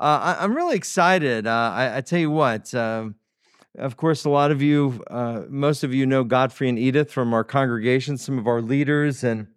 Uh, I, am really excited. Uh, I, I, tell you what, um, of course, a lot of you, uh, most of you know Godfrey and Edith from our congregation, some of our leaders, and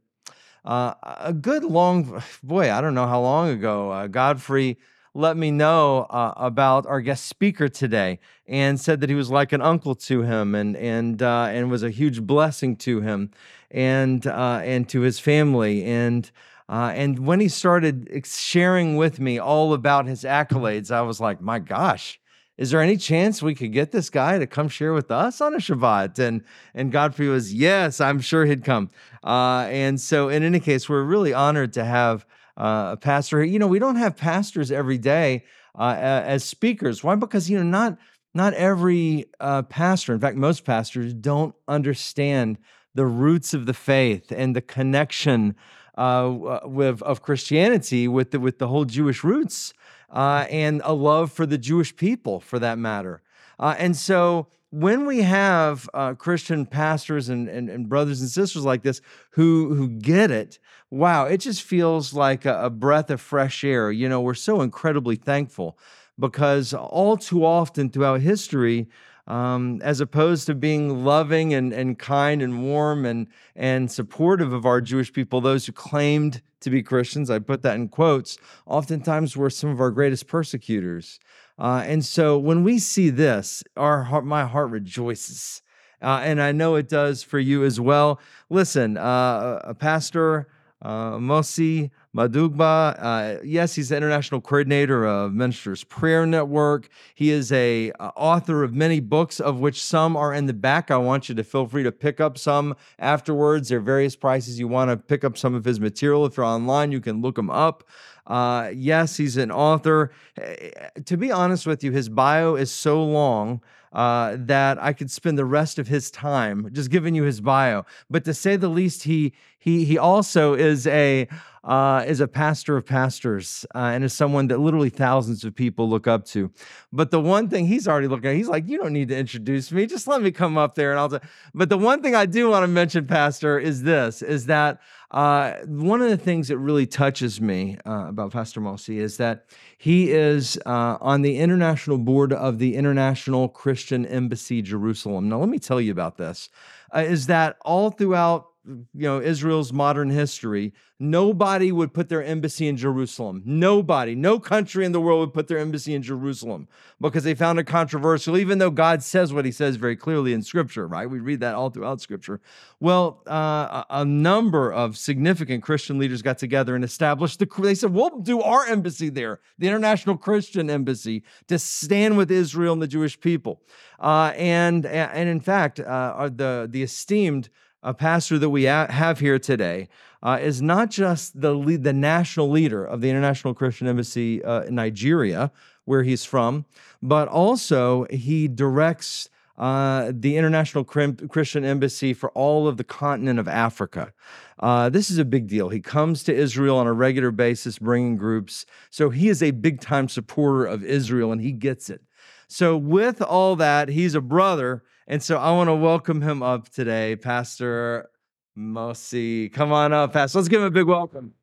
uh, a good long, boy, I don't know how long ago, uh, Godfrey let me know uh, about our guest speaker today and said that he was like an uncle to him and and and was a huge blessing to him and and to his family and. Uh, and when he started sharing with me all about his accolades, I was like, my gosh, is there any chance we could get this guy to come share with us on a Shabbat? And and Godfrey was, yes, I'm sure he'd come. Uh, and so, in any case, we're really honored to have uh, a pastor. You know, we don't have pastors every day uh, as speakers. Why? Because you know, not not every uh, pastor, in fact, most pastors don't understand the roots of the faith and the connection uh, with of Christianity with the with the whole Jewish roots uh, and a love for the Jewish people, for that matter. Uh, and so when we have uh, Christian pastors and, and, and, brothers and sisters like this who who get it, wow, it just feels like a, a, breath of fresh air. You know, we're so incredibly thankful because all too often throughout history, um, as opposed to being loving and, and kind and warm and, and supportive of our Jewish people, those who claimed to be Christians, I put that in quotes, oftentimes were some of our greatest persecutors. Uh, and so when we see this, our heart, my heart rejoices. Uh, and I know it does for you as well. Listen, uh, a pastor, uh, Mosy Madugba, uh, yes, he's the international coordinator of Ministers Prayer Network. He is a uh, author of many books, of which some are in the back. I want you to feel free to pick up some afterwards. There are various prices you want to pick up some of his material. If you're online, you can look him up. Uh, yes, he's an author. Eh, to be honest with you, his bio is so long uh, that I could spend the rest of his time just giving you his bio. But to say the least, he he he also is a uh, is a pastor of pastors uh, and is someone that literally thousands of people look up to. But the one thing he's already looking at, he's like, you don't need to introduce me. Just let me come up there and I'll. T-. But the one thing I do want to mention, Pastor, is this: is that uh, one of the things that really touches me uh, about Pastor Mosy is that he is uh, on the international board of the International Christian Embassy Jerusalem. Now, let me tell you about this. Uh, is that all throughout you know Israel's modern history, nobody would put their embassy in Jerusalem. Nobody, no country in the world would put their embassy in Jerusalem because they found it controversial, even though God says what He says very clearly in Scripture. Right? We read that all throughout Scripture. Well, uh, a number of significant Christian leaders got together and established the. They said, "We'll do our embassy there, the International Christian Embassy, to stand with Israel and the Jewish people." Uh, and and in fact, uh, the the esteemed a pastor that we have here today uh, is not just the lead, the national leader of the International Christian Embassy uh, in Nigeria, where he's from, but also he directs uh, the International Christian Embassy for all of the continent of Africa. Uh, this is a big deal. He comes to Israel on a regular basis, bringing groups. So he is a big time supporter of Israel and he gets it. So, with all that, he's a brother and so I want to welcome him up today, Pastor Mosy. Come on up, Pastor. Let's give him a big welcome.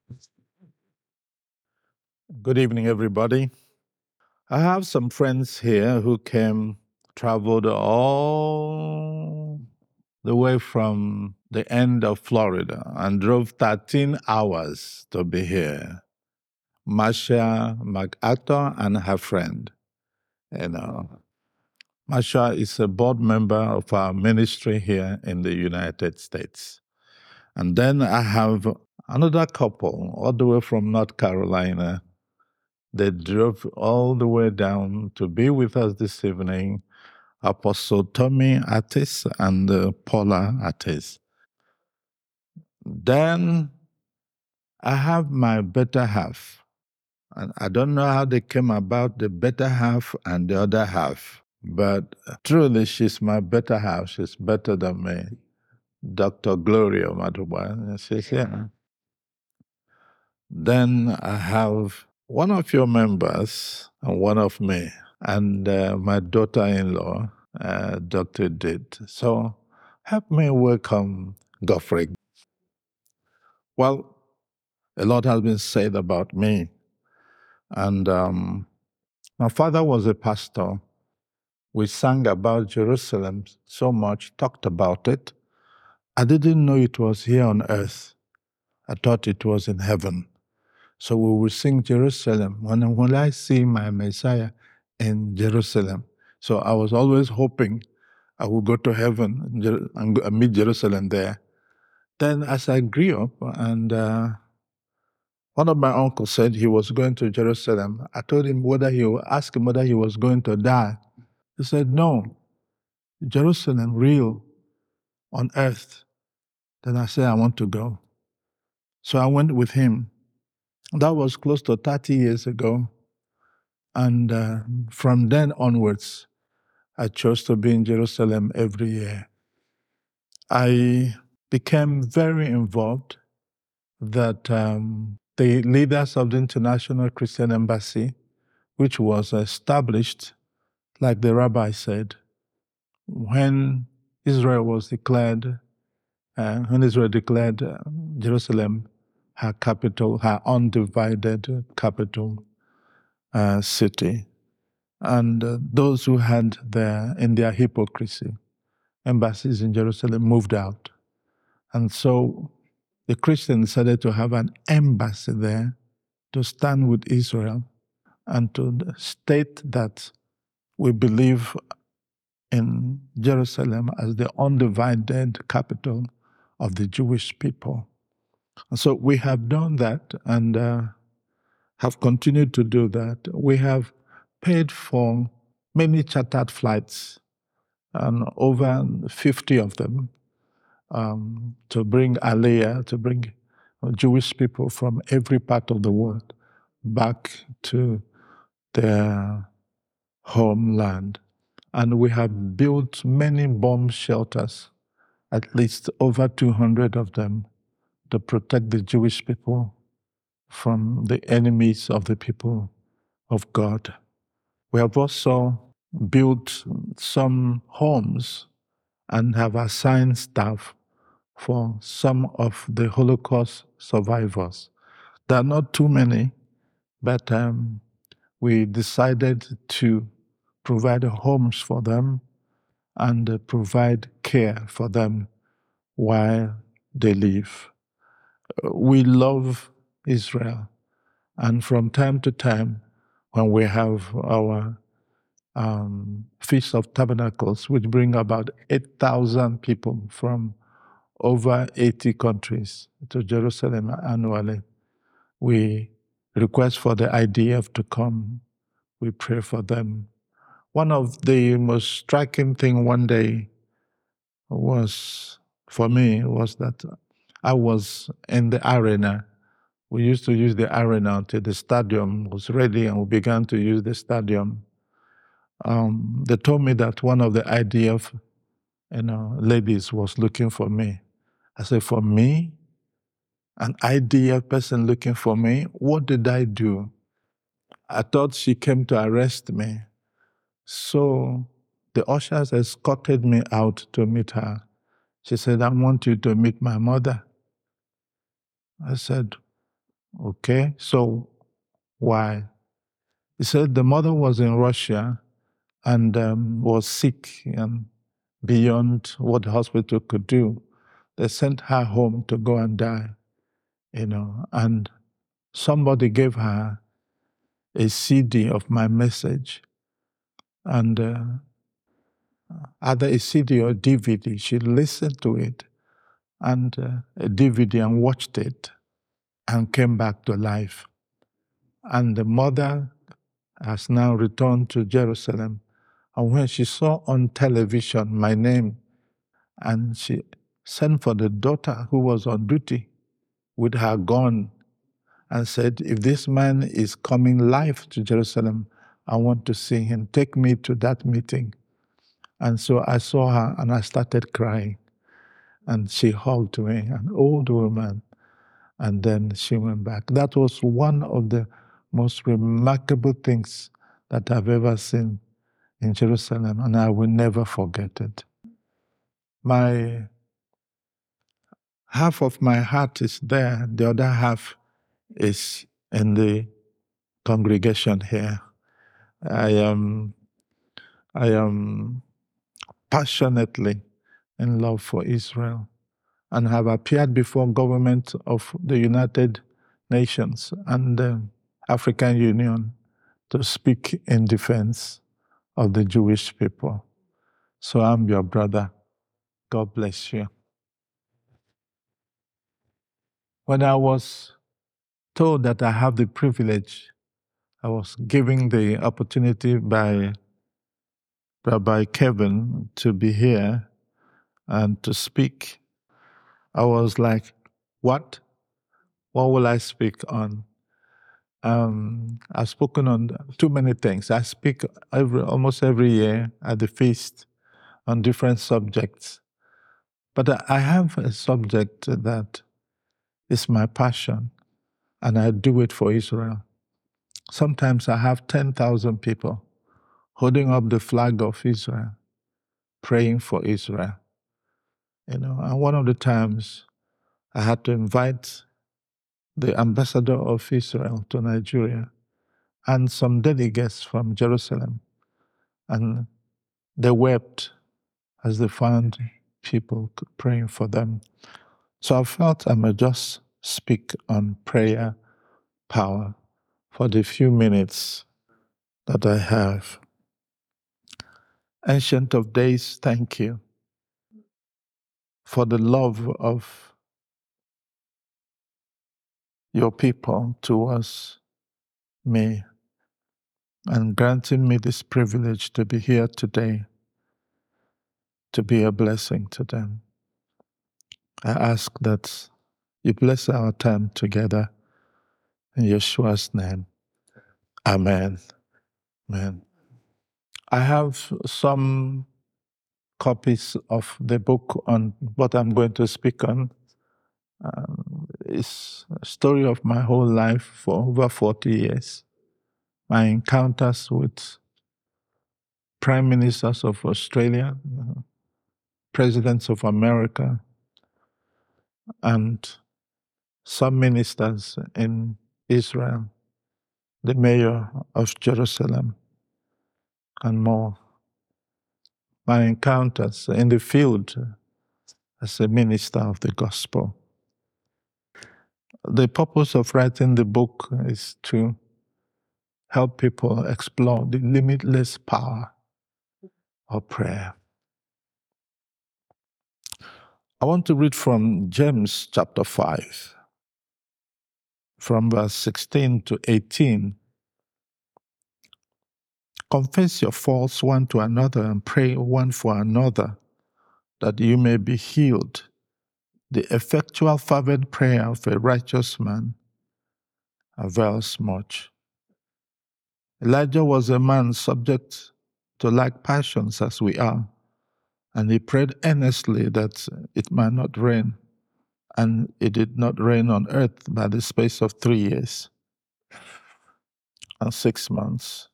Good evening, everybody. I have some friends here who came, traveled all the way from the end of Florida and drove 13 hours to be here. Marcia MacArthur and her friend. You know, Marcia is a board member of our ministry here in the United States. And then I have another couple all the way from North Carolina. They drove all the way down to be with us this evening, Apostle Tommy Attis and uh, Paula Attis. Then I have my better half. And I don't know how they came about the better half and the other half, but truly she's my better half. She's better than me. Dr. Gloria Madugba. She's here. Then I have one of your members and one of me, and uh, my daughter in law, uh, Dr. Did. So help me welcome Godfrey. Well, a lot has been said about me. And um, my father was a pastor. We sang about Jerusalem so much, talked about it. I didn't know it was here on earth. I thought it was in heaven. So we will sing Jerusalem when, when I see my Messiah in Jerusalem. So I was always hoping I would go to heaven and meet Jerusalem there. Then, as I grew up, and uh, one of my uncles said he was going to Jerusalem, I told him whether he asked him whether he was going to die. He said, No, Jerusalem, real on earth. Then I said, I want to go. So I went with him. That was close to 30 years ago. And uh, from then onwards, I chose to be in Jerusalem every year. I became very involved that um, the leaders of the International Christian Embassy, which was established, like the rabbi said, when Israel was declared, uh, when Israel declared uh, Jerusalem her capital, her undivided capital uh, city, and uh, those who had their in their hypocrisy embassies in Jerusalem moved out, and so the Christians decided to have an embassy there to stand with Israel and to state that we believe in Jerusalem as the undivided capital of the Jewish people. And so we have done that and uh, have continued to do that. We have paid for many chartered flights, and over 50 of them um, to bring Aliyah, to bring Jewish people from every part of the world back to their homeland. And we have built many bomb shelters, at least over 200 of them, to protect the Jewish people from the enemies of the people of God. We have also built some homes and have assigned staff for some of the Holocaust survivors. There are not too many, but um, we decided to provide homes for them and uh, provide care for them while they live. We love Israel, and from time to time, when we have our um, Feast of Tabernacles, which bring about 8,000 people from over 80 countries to Jerusalem annually. We request for the IDF to come. We pray for them. One of the most striking thing one day was for me was that I was in the arena. We used to use the arena until the stadium was ready, and we began to use the stadium. Um, they told me that one of the IDF you know, ladies was looking for me. I said, For me, an IDF person looking for me, what did I do? I thought she came to arrest me. So the ushers escorted me out to meet her. She said, I want you to meet my mother. I said, Okay, so why? He said the mother was in Russia and um, was sick and beyond what the hospital could do. They sent her home to go and die, you know, and somebody gave her a CD of my message, and uh, either a CD or DVD. She listened to it and uh, a DVD and watched it and came back to life. And the mother has now returned to Jerusalem. And when she saw on television my name, and she sent for the daughter who was on duty with her gun and said, If this man is coming live to Jerusalem, I want to see him. Take me to that meeting. And so I saw her and I started crying. And she hugged me, an old woman. And then she went back. That was one of the most remarkable things that I've ever seen in Jerusalem, and I will never forget it. My half of my heart is there, the other half is in the congregation here. I am, I am passionately in love for Israel and have appeared before government of the United Nations and the African Union to speak in defense of the Jewish people. So I'm your brother. God bless you. When I was told that I have the privilege, I was given the opportunity by Rabbi Kevin to be here and to speak. I was like, what? What will I speak on? Um, I've spoken on too many things. I speak every, almost every year at the feast on different subjects. But I have a subject that is my passion, and I do it for Israel. Sometimes I have 10,000 people holding up the flag of Israel, praying for Israel. You know, and one of the times I had to invite the ambassador of Israel to Nigeria and some delegates from Jerusalem. And they wept as they found people praying for them. So I felt I might just speak on prayer power for the few minutes that I have. Ancient of Days, thank you for the love of your people towards me and granting me this privilege to be here today to be a blessing to them. I ask that you bless our time together in Yeshua's name. Amen. Amen. I have some copies of the book on what I'm going to speak on. Um, it's a story of my whole life for over 40 years. My encounters with prime ministers of Australia, presidents of America, and some ministers in Israel, the mayor of Jerusalem, and more. My encounters in the field as a minister of the gospel. The purpose of writing the book is to help people explore the limitless power of prayer. I want to read from James chapter 5, from verse 16 to 18. Confess your faults one to another and pray one for another that you may be healed. The effectual, fervent prayer of a righteous man avails much. Elijah was a man subject to like passions as we are and he prayed earnestly that it might not rain. And it did not rain on earth by the space of three years and six months.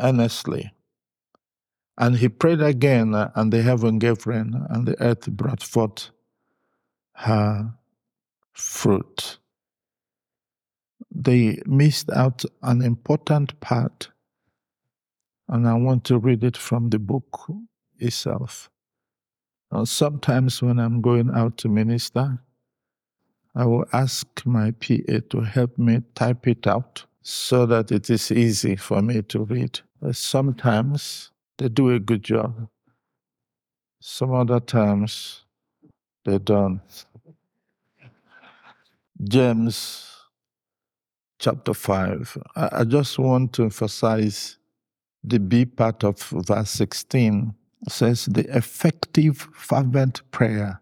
Earnestly. And he prayed again, and the heaven gave rain, and the earth brought forth her fruit. They missed out an important part and I want to read it from the book itself. Now, sometimes when I'm going out to minister, I will ask my PA to help me type it out so that it is easy for me to read. Sometimes they do a good job. Some other times they don't. James chapter 5. I, just want to emphasize the B part of verse 16. Says, The effective, fervent prayer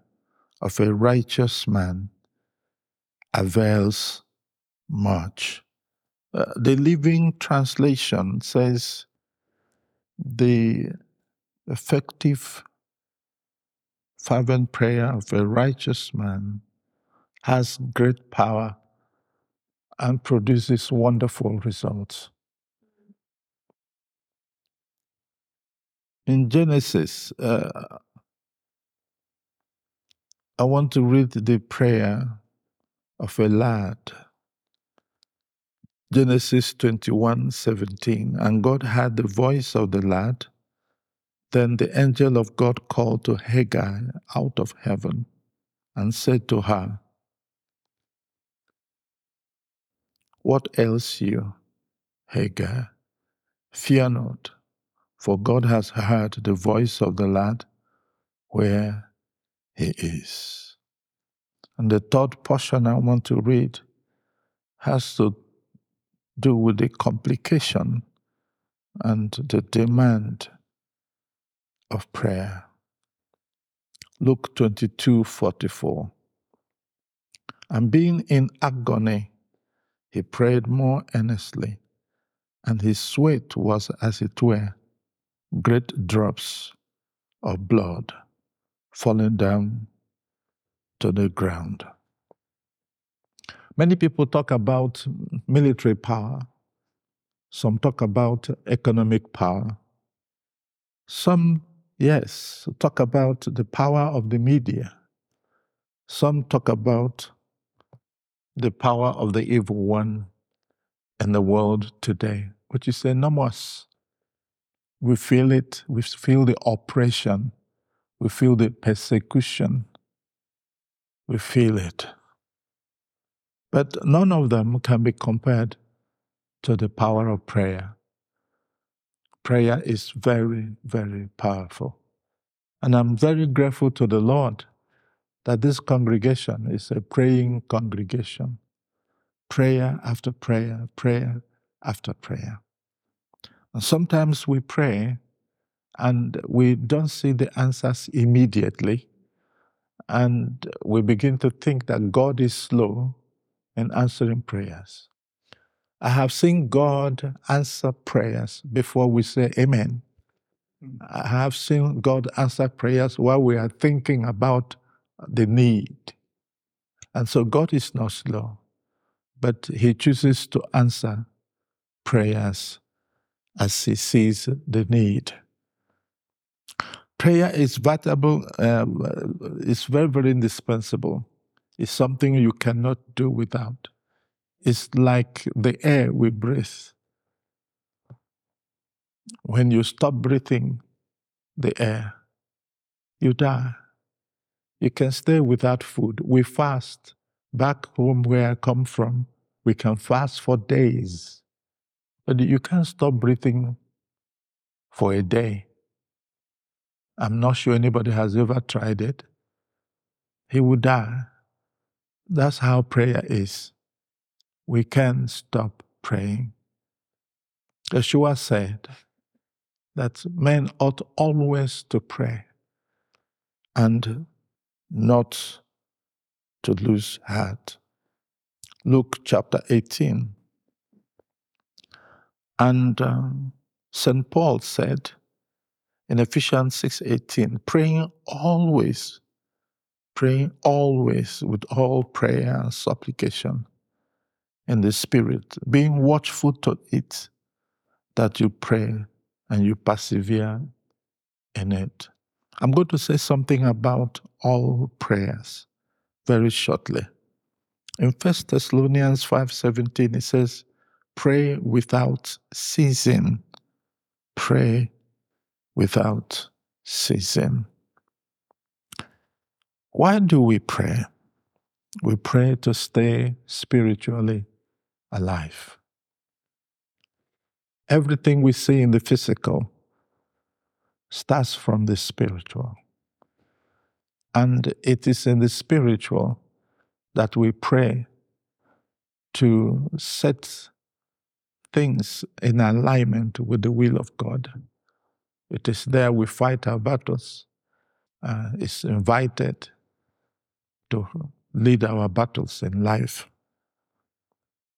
of a righteous man avails much. Uh, the Living Translation says, The effective, fervent prayer of a righteous man has great power and produces wonderful results. In Genesis, uh, I want to read the prayer of a lad. Genesis 21 17. And God heard the voice of the lad. Then the angel of God called to Hagar out of heaven and said to her, What ails you, Hagar? Fear not, for God has heard the voice of the lad where he is. And the third portion I want to read has to do with the complication and the demand of prayer. Luke 22 44. And being in agony, he prayed more earnestly, and his sweat was, as it were, great drops of blood falling down to the ground. Many people talk about military power. Some talk about economic power. Some, yes, talk about the power of the media. Some talk about the power of the evil one in the world today, which is enormous. We feel it, we feel the oppression, we feel the persecution, we feel it. But none of them can be compared to the power of prayer. Prayer is very, very powerful. And I'm very grateful to the Lord that this congregation is a praying congregation. Prayer after prayer, prayer after prayer. And sometimes we pray and we don't see the answers immediately. And we begin to think that God is slow in answering prayers. I have seen God answer prayers before we say amen. Hmm. I have seen God answer prayers while we are thinking about the need. And so God is not slow, but He chooses to answer prayers as He sees the need. Prayer is vital, um, it's very, very indispensable. It's something you cannot do without. It's like the air we breathe. When you stop breathing the air, you die. You can stay without food. We fast. Back home where I come from, we can fast for days. But you can't stop breathing for a day. I'm not sure anybody has ever tried it. He would die. That's how prayer is. We can't stop praying. Yeshua said that men ought always to pray and not to lose heart. Luke chapter 18. And um, St. Paul said in Ephesians 6:18, praying always, praying always with all prayer and supplication in the Spirit, being watchful to it that you pray and you persevere in it. I'm going to say something about all prayers very shortly. In 1 Thessalonians 5:17 it says, "Pray without ceasing. Pray without ceasing." Why do we pray? We pray to stay spiritually alive. Everything we see in the physical starts from the spiritual. And it is in the spiritual that we pray to set things in alignment with the will of God. It is there we fight our battles. Uh, it's invited to lead our battles in life.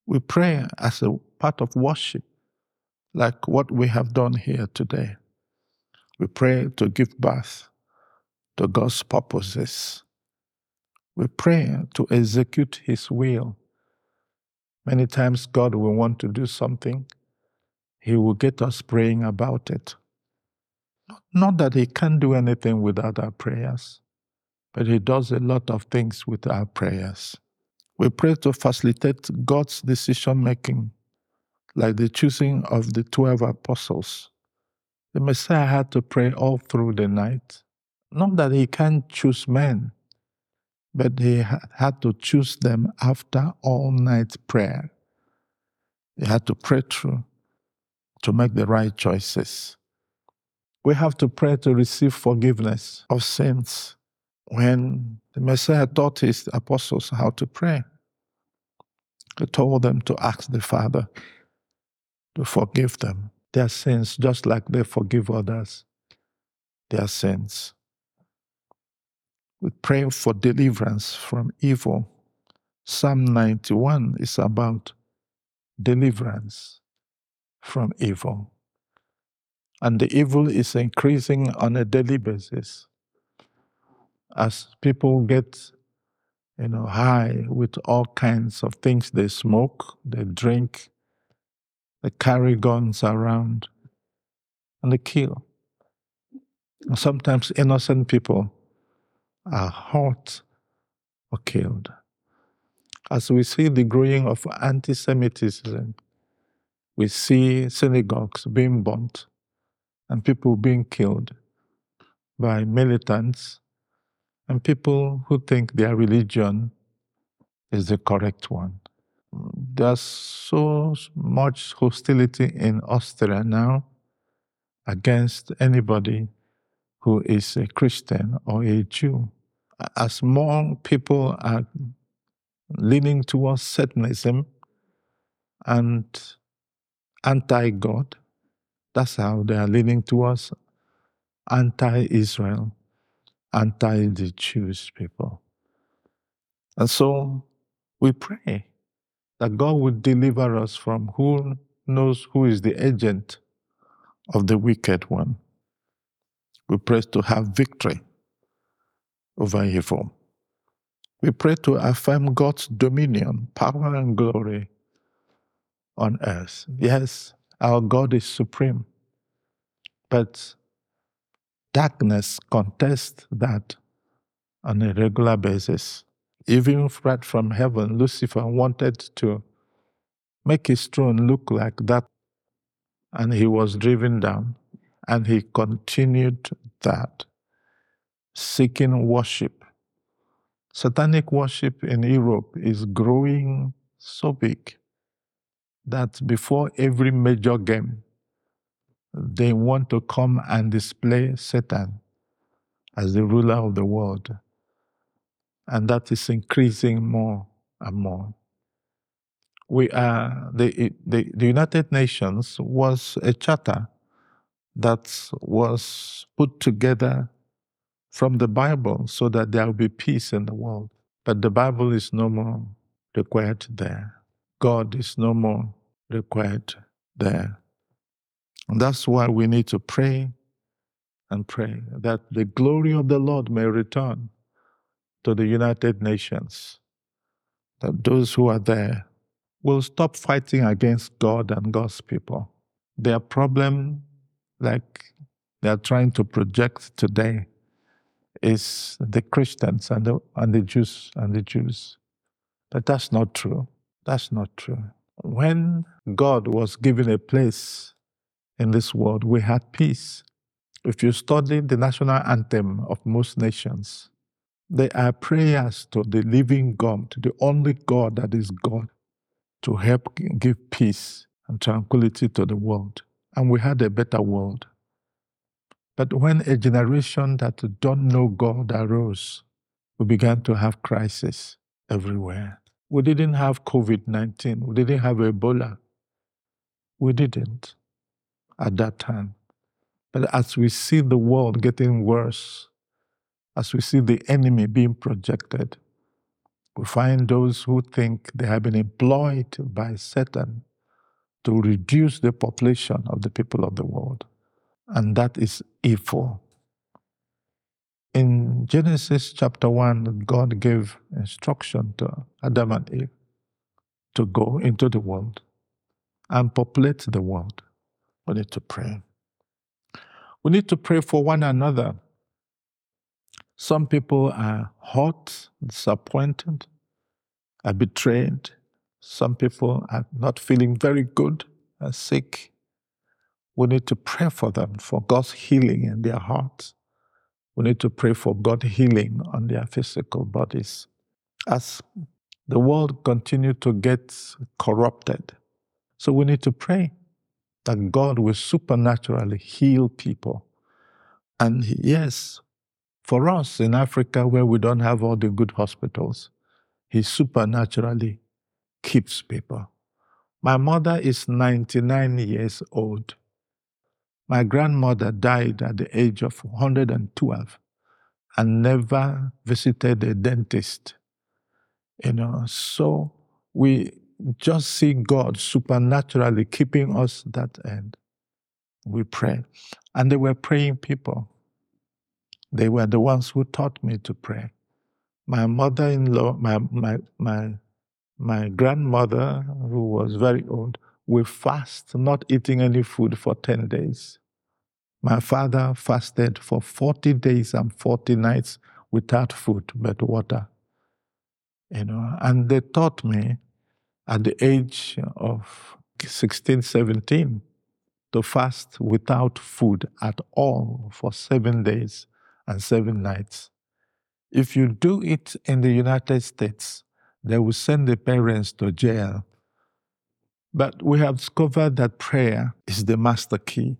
We pray as a part of worship, like what we have done here today. We pray to give birth to God's purposes. We pray to execute His will. Many times, God will want to do something, He will get us praying about it. Not that He can't do anything without our prayers, but He does a lot of things with our prayers. We pray to facilitate God's decision making, like the choosing of the 12 apostles. The Messiah had to pray all through the night. Not that He can't choose men, but He had to choose them after all night prayer. He had to pray through to make the right choices. We have to pray to receive forgiveness of sins when the Messiah taught his apostles how to pray. He told them to ask the Father to forgive them their sins, just like they forgive others their sins. We pray for deliverance from evil. Psalm 91 is about deliverance from evil. And the evil is increasing on a daily basis as people get you know high with all kinds of things they smoke they drink they carry guns around and they kill and sometimes innocent people are hurt or killed as we see the growing of anti-semitism we see synagogues being burnt and people being killed by militants and people who think their religion is the correct one. There's so much hostility in Austria now against anybody who is a Christian or a Jew. As more people are leaning towards Satanism and anti God, that's how they are leaning towards anti Israel anti the Jewish people. And so we pray that God would deliver us from who knows who is the agent of the wicked one. We pray to have victory over evil. We pray to affirm God's dominion, power, and glory on earth. Yes, our God is supreme, but darkness contests that on a regular basis. Even right from heaven, Lucifer wanted to make his throne look like that, and he was driven down, and he continued that, seeking worship. Satanic worship in Europe is growing so big that before every major game, they want to come and display Satan as the ruler of the world. And that is increasing more and more. We are, the, the, the United Nations was a charter that was put together from the Bible so that there will be peace in the world. But the Bible is no more required there. God is no more required there. And that's why we need to pray and pray that the glory of the Lord may return to the United Nations, that those who are there will stop fighting against God and God's people. Their problem, like they are trying to project today, is the Christians and the, and the Jews and the Jews. But that's not true. That's not true. When God was given a place in this world, we had peace. If you study the national anthem of most nations, They are prayers to the living God, to the only God that is God, to help give peace and tranquility to the world. And we had a better world. But when a generation that don't know God arose, we began to have crisis everywhere. We didn't have COVID 19. We didn't have Ebola. We didn't at that time. But as we see the world getting worse, as we see the enemy being projected, we find those who think they have been employed by Satan to reduce the population of the people of the world. And that is evil. In Genesis chapter 1, God gave instruction to Adam and Eve to go into the world and populate the world. We need to pray. We need to pray for one another. Some people are hurt, disappointed, are betrayed. Some people are not feeling very good, are sick. We need to pray for them for God's healing in their hearts. We need to pray for God healing on their physical bodies. As the world continues to get corrupted, so we need to pray that God will supernaturally heal people. And yes, for us in Africa, where we don't have all the good hospitals, He supernaturally keeps people. My mother is 99 years old. My grandmother died at the age of 112 and never visited a dentist. You know, so we just see God supernaturally keeping us that end. We pray. And they were praying people. They were the ones who taught me to pray. My mother in law, my, my, my, my grandmother, who was very old, will fast, not eating any food for 10 days. My father fasted for 40 days and 40 nights without food but water. You know, and they taught me at the age of 16, 17 to fast without food at all for seven days and seven nights. If you do it in the United States, they will send the parents to jail. But we have discovered that prayer is the master key.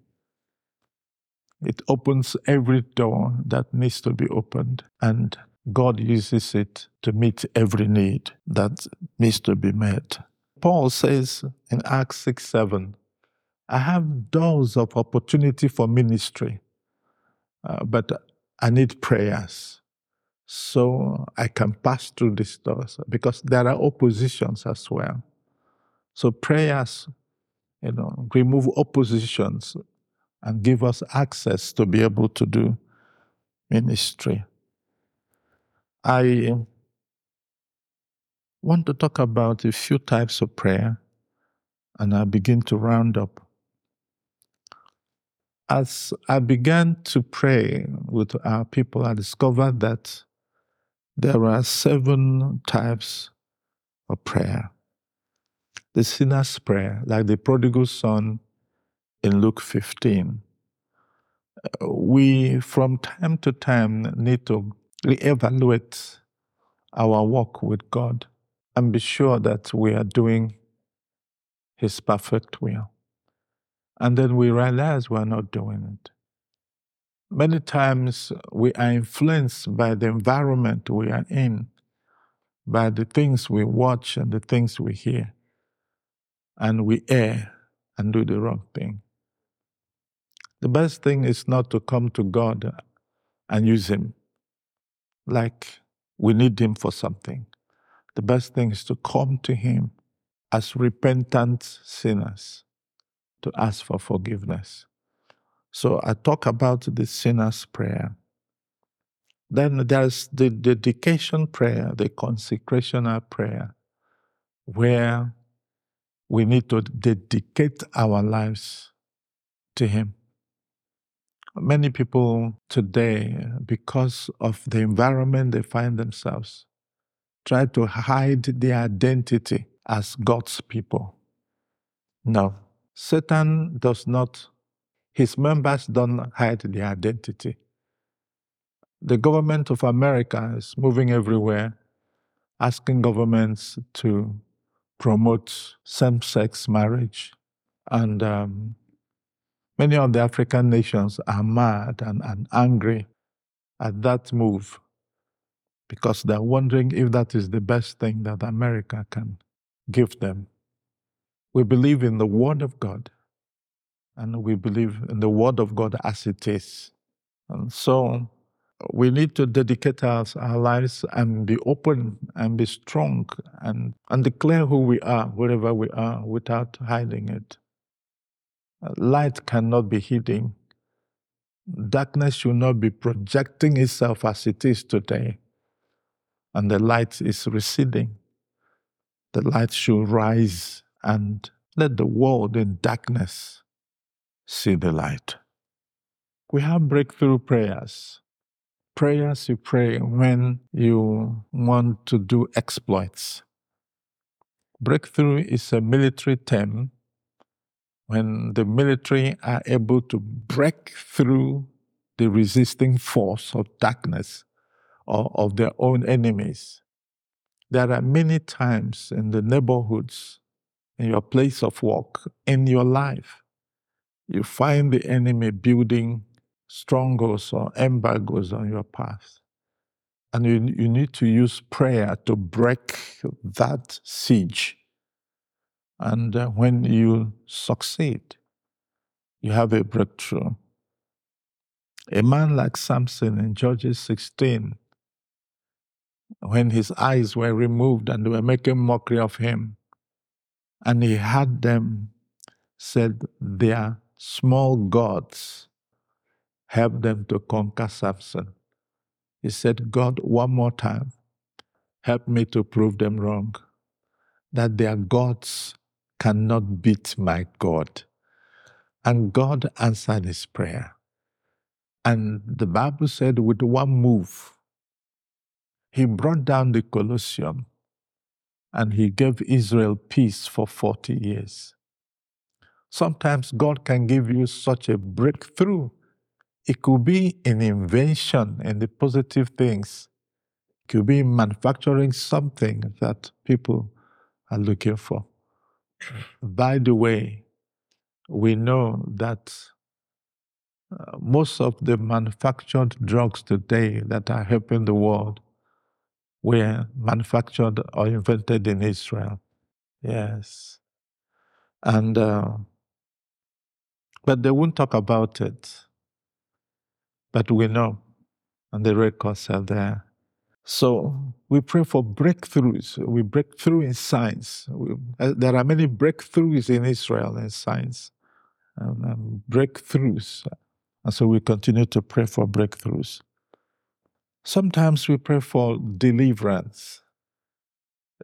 It opens every door that needs to be opened, and God uses it to meet every need that needs to be met. Paul says in Acts 6 7, I have doors of opportunity for ministry, uh, but I need prayers so I can pass through these doors because there are oppositions as well. So prayers, you know, remove oppositions and give us access to be able to do ministry. I want to talk about a few types of prayer and I begin to round up. As I began to pray with our people, I discovered that there are seven types of prayer. The sinner's prayer, like the prodigal son in Luke 15. We, from time to time, need to reevaluate our walk with God and be sure that we are doing His perfect will. And then we realize we are not doing it. Many times we are influenced by the environment we are in, by the things we watch and the things we hear, and we err and do the wrong thing. The best thing is not to come to God and use Him like we need Him for something. The best thing is to come to Him as repentant sinners to ask for forgiveness. So I talk about the sinner's prayer. Then there's the dedication prayer, the consecrational prayer, where we need to dedicate our lives to Him. Many people today, because of the environment they find themselves, try to hide their identity as God's people. No, Satan does not his members don't hide their identity. The government of America is moving everywhere, asking governments to promote same sex marriage. And um, many of the African nations are mad and, and angry at that move because they're wondering if that is the best thing that America can give them. We believe in the Word of God, and we believe in the Word of God as it is. And so we need to dedicate our, our lives and be open and be strong and, and declare who we are wherever we are without hiding it. Uh, light cannot be hidden. Darkness should not be projecting itself as it is today. And the light is receding. The light should rise and let the world in darkness see the light. We have breakthrough prayers. Prayers you pray when you want to do exploits. Breakthrough is a military term when the military are able to break through the resisting force of darkness or of their own enemies. There are many times in the neighborhoods, in your place of work, in your life, you find the enemy building strongholds or embargoes on your path. And you, you need to use prayer to break that siege. And uh, when you succeed, you have a breakthrough. A man like Samson in Judges 16, when his eyes were removed and they were making mockery of him, and he had them said, They are small gods help them to conquer Samson. He said, God, one more time, help me to prove them wrong, that their gods cannot beat my God. And God answered his prayer. And the Bible said, with one move, he brought down the Colosseum and he gave Israel peace for 40 years. Sometimes God can give you such a breakthrough it could be an invention and the positive things. It could be manufacturing something that people are looking for. By the way, we know that uh, most of the manufactured drugs today that are helping the world were manufactured or invented in Israel. Yes. And, uh, but they won't talk about it but we know, and the records are there. So we pray for breakthroughs. We break through in science. We, uh, there are many breakthroughs in Israel in science, and, breakthroughs. And so we continue to pray for breakthroughs. Sometimes we pray for deliverance.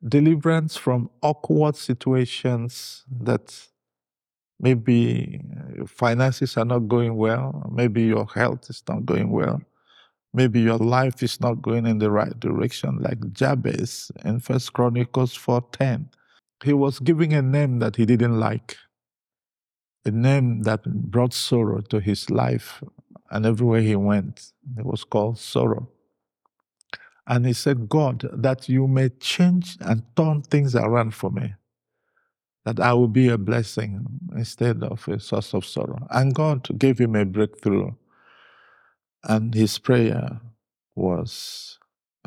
Deliverance from awkward situations that Maybe uh, finances are not going well. Maybe your health is not going well. Maybe your life is not going in the right direction, like Jabez in First Chronicles 4:10. He was giving a name that he didn't like, a name that brought sorrow to his life, and everywhere he went, it was called sorrow. And he said, God, that you may change and turn things around for me that I will be a blessing instead of a source of sorrow. And God gave him a breakthrough. And his prayer was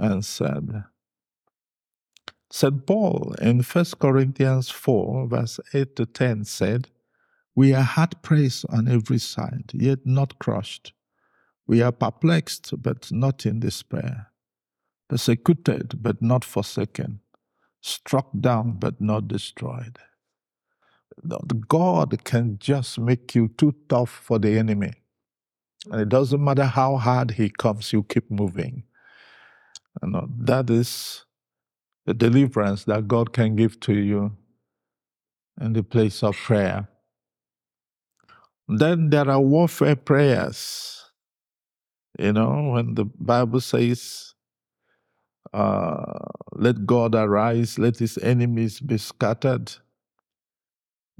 answered. St. Paul in 1 Corinthians 4, verse 8 to 10 said, We are hard pressed on every side, yet not crushed. We are perplexed, but not in despair. Persecuted, but not forsaken. Struck down, but not destroyed. God can just make you too tough for the enemy. And it doesn't matter how hard he comes, you keep moving. Know, that is the deliverance that God can give to you in the place of prayer. Then there are warfare prayers. You know, when the Bible says, uh, let God arise, let his enemies be scattered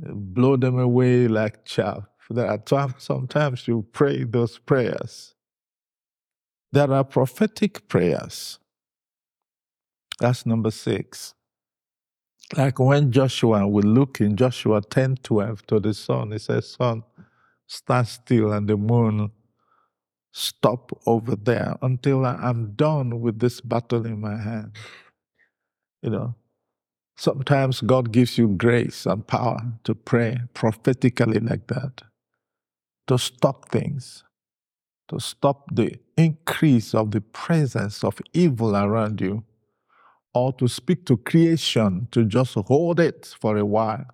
blow them away like chaff. There are times, sometimes you pray those prayers. There are prophetic prayers. That's number six. Like when Joshua will look in Joshua 10 12 to the sun, he says, Sun, stand still, and the moon stop over there until I'm done with this battle in my hand. You know, sometimes God gives you grace and power to pray prophetically like that, to stop things, to stop the increase of the presence of evil around you or to speak to creation to just hold it for a while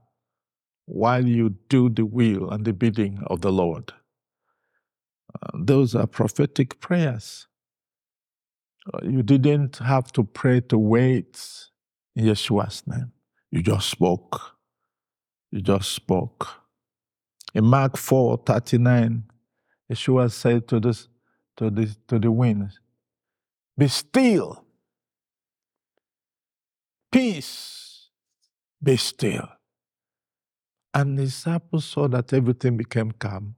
while you do the will and the bidding of the Lord. Uh, those are prophetic prayers. Uh, you didn't have to pray to wait Yeshua's name. You just spoke. You just spoke. In Mark 4 39, Yeshua said to, this, to, the, to the wind, Be still Peace, be still. And the disciples saw that everything became calm.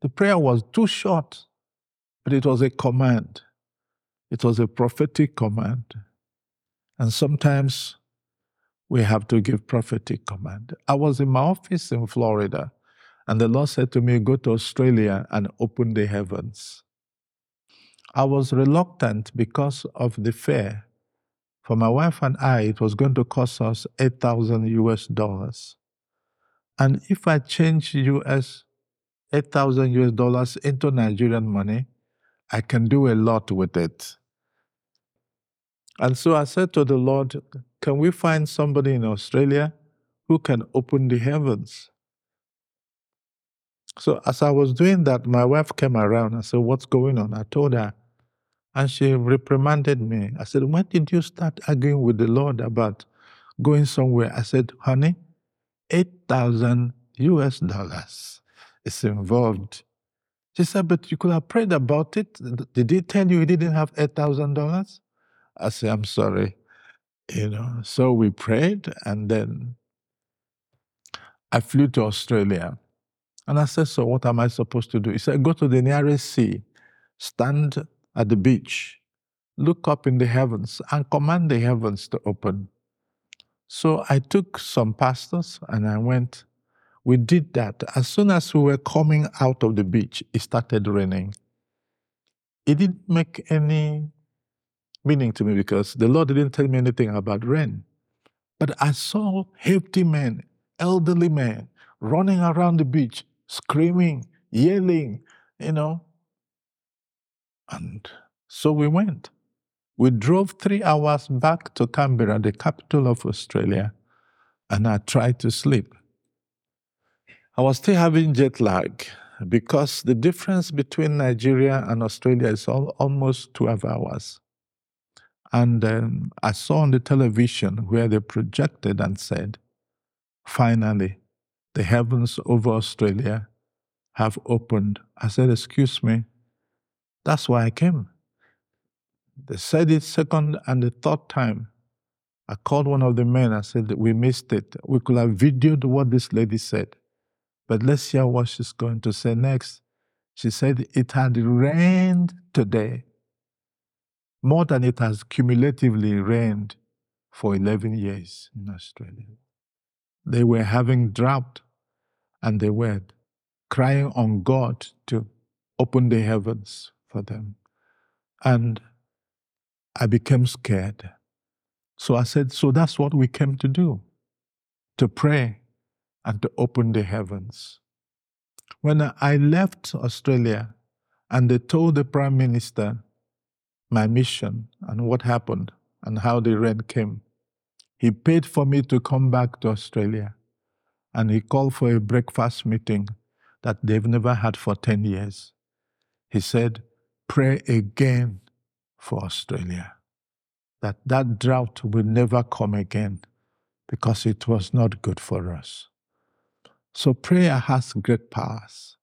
The prayer was too short, but it was a command. It was a prophetic command. And sometimes we have to give prophetic command. I was in my office in Florida, and the Lord said to me, Go to Australia and open the heavens. I was reluctant because of the fear for my wife and I, it was going to cost us 8,000 US dollars. And if I change US 8,000 US dollars into Nigerian money, I can do a lot with it. And so I said to the Lord, Can we find somebody in Australia who can open the heavens? So as I was doing that, my wife came around and said, What's going on? I told her, and she reprimanded me. I said, When did you start arguing with the Lord about going somewhere? I said, Honey, 8,000 US dollars is involved. She said, But you could have prayed about it. Did he tell you he didn't have $8,000? I said, I'm sorry. You know, so we prayed and then I flew to Australia. And I said, So what am I supposed to do? He said, Go to the nearest sea, stand at the beach, look up in the heavens and command the heavens to open. So I took some pastors and I went. We did that. As soon as we were coming out of the beach, it started raining. It didn't make any meaning to me because the Lord didn't tell me anything about rain. But I saw hefty men, elderly men, running around the beach, screaming, yelling, you know, and so we went. We drove three hours back to Canberra, the capital of Australia, and I tried to sleep. I was still having jet lag because the difference between Nigeria and Australia is all, almost 12 hours. And um, I saw on the television where they projected and said, finally, the heavens over Australia have opened. I said, Excuse me, that's why I came. They said it second and the third time. I called one of the men. I said, We missed it. We could have videoed what this lady said. But let's hear what she's going to say next. She said, It had rained today more than it has cumulatively rained for 11 years in Australia. They were having drought and they were crying on God to open the heavens for them. And I became scared. So I said, So that's what we came to do to pray and to open the heavens. When I left Australia and they told the Prime Minister my mission and what happened and how the rain came, he paid for me to come back to Australia and he called for a breakfast meeting that they've never had for 10 years. He said, pray again for Australia that that drought will never come again because it was not good for us. So prayer has great powers.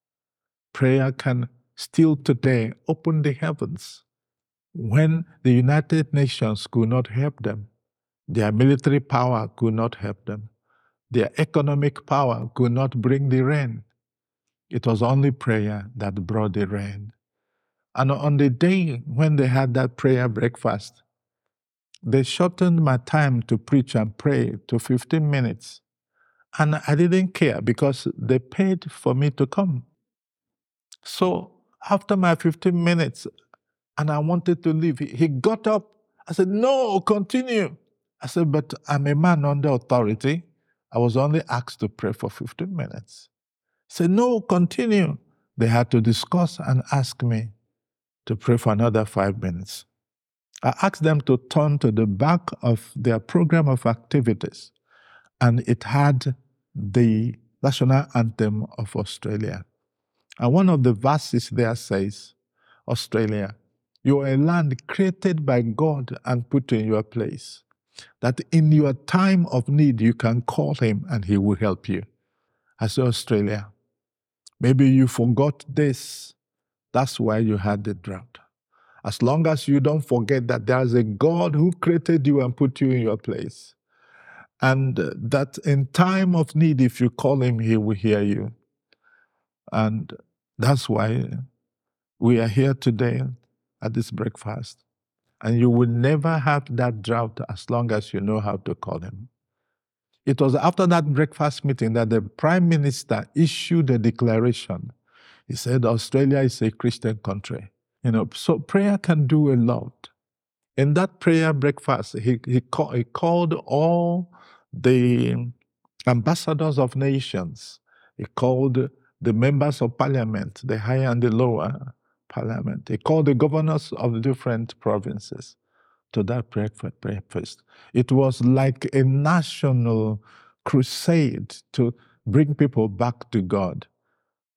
Prayer can still today open the heavens when the United Nations could not help them. Their military power could not help them. Their economic power could not bring the rain. It was only prayer that brought the rain. And on the day when they had that prayer breakfast, they shortened my time to preach and pray to 15 minutes. And I didn't care because they paid for me to come. So after my 15 minutes, and I wanted to leave, he got up. I said, No, continue. I said, But I'm a man under authority. I was only asked to pray for 15 minutes. He said, No, continue. They had to discuss and ask me to pray for another five minutes. I asked them to turn to the back of their program of activities, and it had the national anthem of Australia. And one of the verses there says, Australia, you are a land created by God and put in your place. That in your time of need, you can call Him and He will help you. Say, Australia, maybe you forgot this. That's why you had the drought. As long as you don't forget that there's a God who created you and put you in your place. And that in time of need, if you call Him, He will hear you. And that's why we are here today at this breakfast. And you will never have that drought as long as you know how to call him. It was after that breakfast meeting that the prime minister issued a declaration. He said Australia is a Christian country. You know, so prayer can do a lot. In that prayer breakfast, he, he, call, he called all the ambassadors of nations. He called the members of parliament, the higher and the lower parliament. He called the governors of different provinces to that breakfast. It was like a national crusade to bring people back to God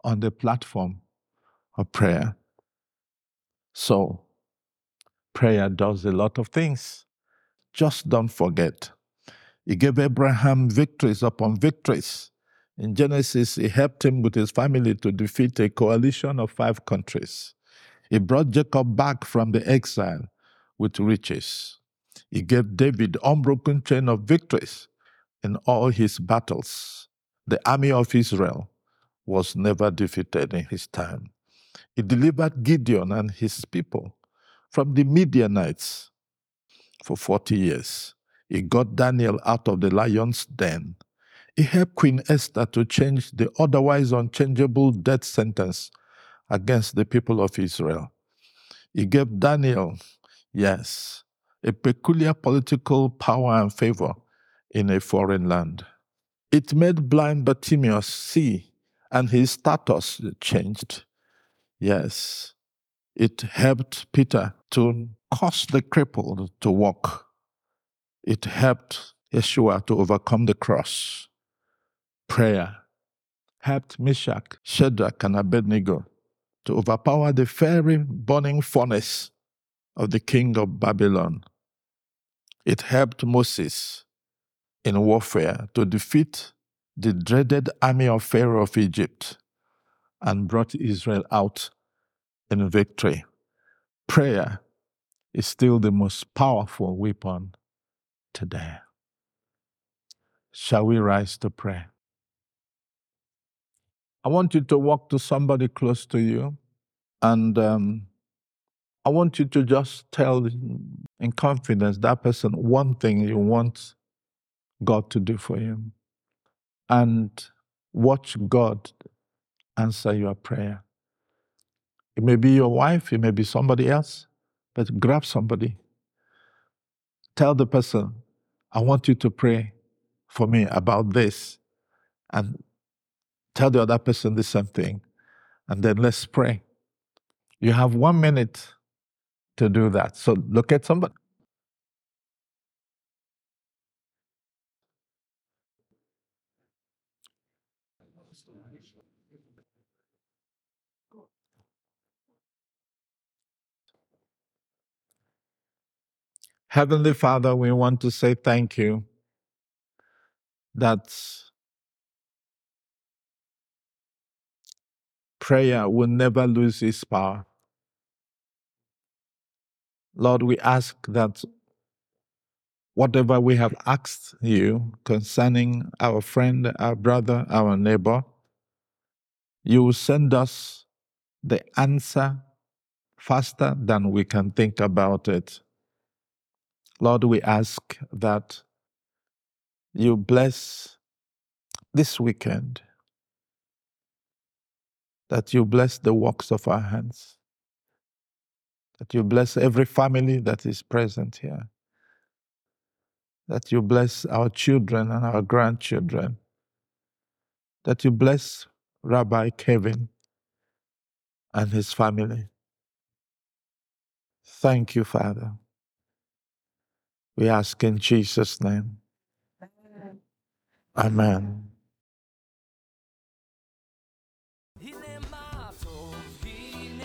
on the platform of prayer. So, prayer does a lot of things. Just don't forget. He gave Abraham victories upon victories. In Genesis, he helped him with his family to defeat a coalition of five countries. He brought Jacob back from the exile with riches. He gave David unbroken chain of victories in all his battles. The army of Israel was never defeated in his time. He delivered Gideon and his people from the Midianites for 40 years. He got Daniel out of the lion's den. He helped Queen Esther to change the otherwise unchangeable death sentence against the people of Israel. He gave Daniel, yes, a peculiar political power and favor in a foreign land. It made blind Bartimaeus see, and his status changed. Yes, it helped Peter to cause the crippled to walk. It helped Yeshua to overcome the cross. Prayer helped Meshach, Shadrach, and Abednego to overpower the fiery burning furnace of the king of Babylon. It helped Moses in warfare to defeat the dreaded army of Pharaoh of Egypt and brought Israel out in victory. Prayer is still the most powerful weapon today. Shall we rise to pray? I want you to walk to somebody close to you and um, I want you to just tell in confidence that person one thing you want God to do for you and watch God answer your prayer. It may be your wife, it may be somebody else, but grab somebody. Tell the person, I want you to pray for me about this. And tell the other person the same thing. And then let's pray. You have one minute to do that. So look at somebody. Heavenly Father, we want to say thank you that prayer will never lose its power. Lord, we ask that whatever we have asked you concerning our friend, our brother, our neighbor, you will send us the answer faster than we can think about it. Lord, we ask that you bless this weekend, that you bless the works of our hands, that you bless every family that is present here, that you bless our children and our grandchildren, that you bless Rabbi Kevin and his family. Thank you, Father. We ask in Jesus' name. Amen.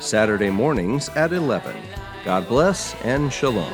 Saturday mornings at 11. God bless and shalom.